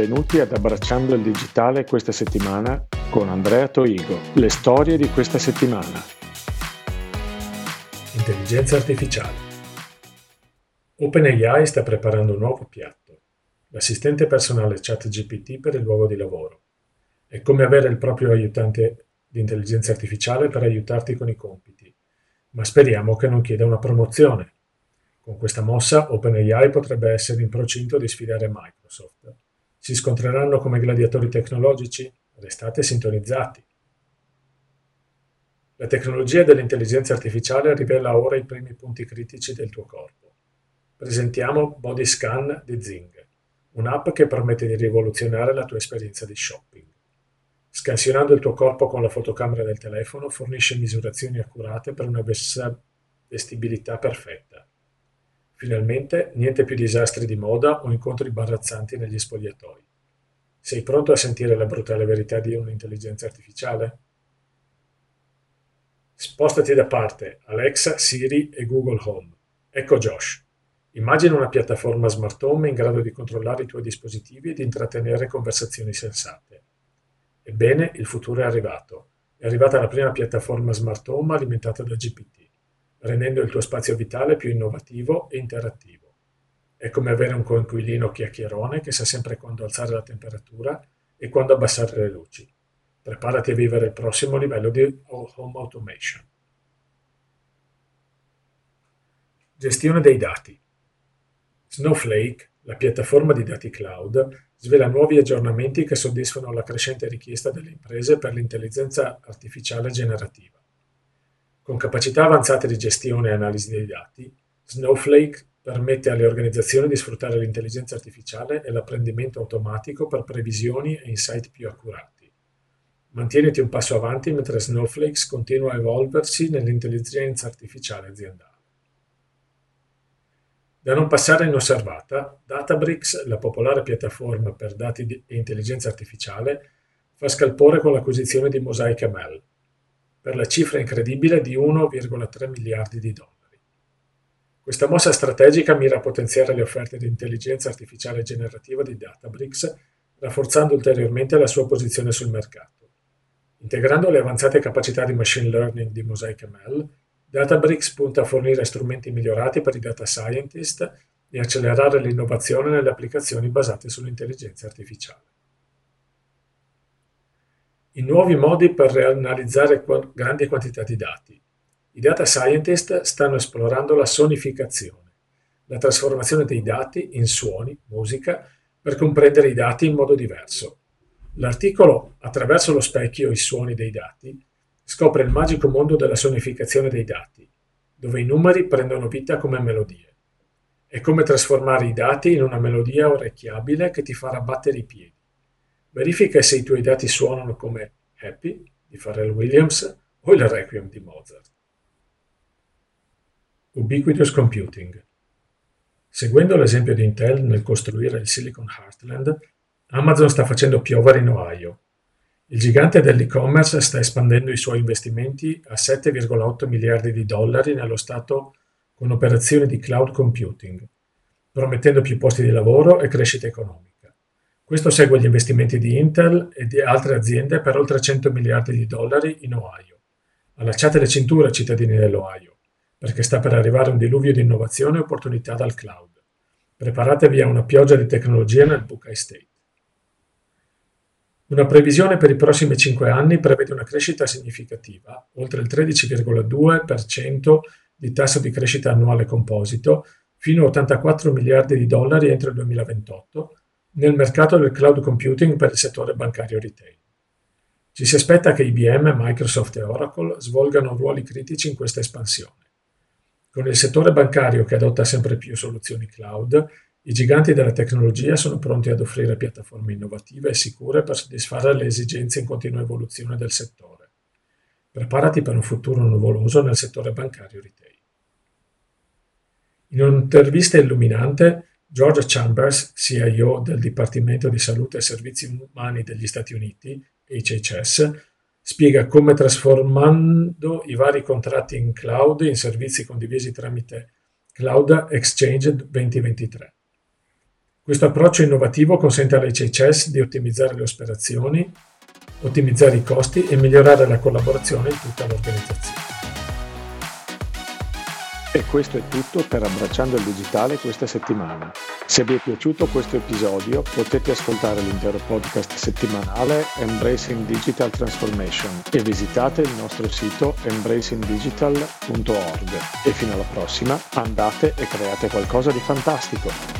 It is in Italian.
Benvenuti ad Abbracciando il Digitale questa settimana con Andrea Toigo. Le storie di questa settimana. Intelligenza artificiale. OpenAI sta preparando un nuovo piatto, l'assistente personale ChatGPT per il luogo di lavoro. È come avere il proprio aiutante di intelligenza artificiale per aiutarti con i compiti, ma speriamo che non chieda una promozione. Con questa mossa OpenAI potrebbe essere in procinto di sfidare Microsoft. Si scontreranno come gladiatori tecnologici? Restate sintonizzati. La tecnologia dell'intelligenza artificiale rivela ora i primi punti critici del tuo corpo. Presentiamo Body Scan di Zing, un'app che permette di rivoluzionare la tua esperienza di shopping. Scansionando il tuo corpo con la fotocamera del telefono fornisce misurazioni accurate per una vestibilità perfetta. Finalmente, niente più disastri di moda o incontri imbarazzanti negli spogliatoi. Sei pronto a sentire la brutale verità di un'intelligenza artificiale? Spostati da parte, Alexa, Siri e Google Home. Ecco Josh. Immagina una piattaforma smart home in grado di controllare i tuoi dispositivi e di intrattenere conversazioni sensate. Ebbene, il futuro è arrivato. È arrivata la prima piattaforma smart home alimentata da GPT, rendendo il tuo spazio vitale più innovativo e interattivo. È come avere un coinquilino chiacchierone che sa sempre quando alzare la temperatura e quando abbassare le luci. Preparati a vivere il prossimo livello di home automation. Gestione dei dati. Snowflake, la piattaforma di dati cloud, svela nuovi aggiornamenti che soddisfano la crescente richiesta delle imprese per l'intelligenza artificiale generativa. Con capacità avanzate di gestione e analisi dei dati, Snowflake permette alle organizzazioni di sfruttare l'intelligenza artificiale e l'apprendimento automatico per previsioni e insight più accurati. Mantieniti un passo avanti mentre Snowflake continua a evolversi nell'intelligenza artificiale aziendale. Da non passare inosservata, Databricks, la popolare piattaforma per dati e intelligenza artificiale, fa scalpore con l'acquisizione di Mosaic ML, per la cifra incredibile di 1,3 miliardi di dollari. Questa mossa strategica mira a potenziare le offerte di intelligenza artificiale generativa di Databricks, rafforzando ulteriormente la sua posizione sul mercato. Integrando le avanzate capacità di machine learning di Mosaic ML, Databricks punta a fornire strumenti migliorati per i data scientist e accelerare l'innovazione nelle applicazioni basate sull'intelligenza artificiale. I nuovi modi per analizzare grandi quantità di dati. I data scientist stanno esplorando la sonificazione, la trasformazione dei dati in suoni, musica, per comprendere i dati in modo diverso. L'articolo Attraverso lo specchio i suoni dei dati scopre il magico mondo della sonificazione dei dati, dove i numeri prendono vita come melodie. È come trasformare i dati in una melodia orecchiabile che ti farà battere i piedi. Verifica se i tuoi dati suonano come Happy di Pharrell Williams o il Requiem di Mozart. Ubiquitous Computing. Seguendo l'esempio di Intel nel costruire il Silicon Heartland, Amazon sta facendo piovere in Ohio il gigante dell'e-commerce sta espandendo i suoi investimenti a 7,8 miliardi di dollari nello Stato con operazioni di cloud computing, promettendo più posti di lavoro e crescita economica. Questo segue gli investimenti di Intel e di altre aziende per oltre 100 miliardi di dollari in Ohio. Allacciate le cinture, cittadini dell'Ohio, perché sta per arrivare un diluvio di innovazione e opportunità dal cloud. Preparatevi a una pioggia di tecnologia nel Buckeye State. Una previsione per i prossimi cinque anni prevede una crescita significativa, oltre il 13,2% di tasso di crescita annuale composito, fino a 84 miliardi di dollari entro il 2028, nel mercato del cloud computing per il settore bancario retail. Ci si aspetta che IBM, Microsoft e Oracle svolgano ruoli critici in questa espansione. Con il settore bancario che adotta sempre più soluzioni cloud, i giganti della tecnologia sono pronti ad offrire piattaforme innovative e sicure per soddisfare le esigenze in continua evoluzione del settore. Preparati per un futuro nuvoloso nel settore bancario retail. In un'intervista illuminante, George Chambers, CIO del Dipartimento di Salute e Servizi Umani degli Stati Uniti, HHS, spiega come trasformando i vari contratti in cloud in servizi condivisi tramite Cloud Exchange 2023 Questo approccio innovativo consente all'HHS di ottimizzare le operazioni, ottimizzare i costi e migliorare la collaborazione in tutta l'organizzazione. E questo è tutto per Abbracciando il Digitale questa settimana. Se vi è piaciuto questo episodio potete ascoltare l'intero podcast settimanale Embracing Digital Transformation e visitate il nostro sito embracingdigital.org. E fino alla prossima andate e create qualcosa di fantastico!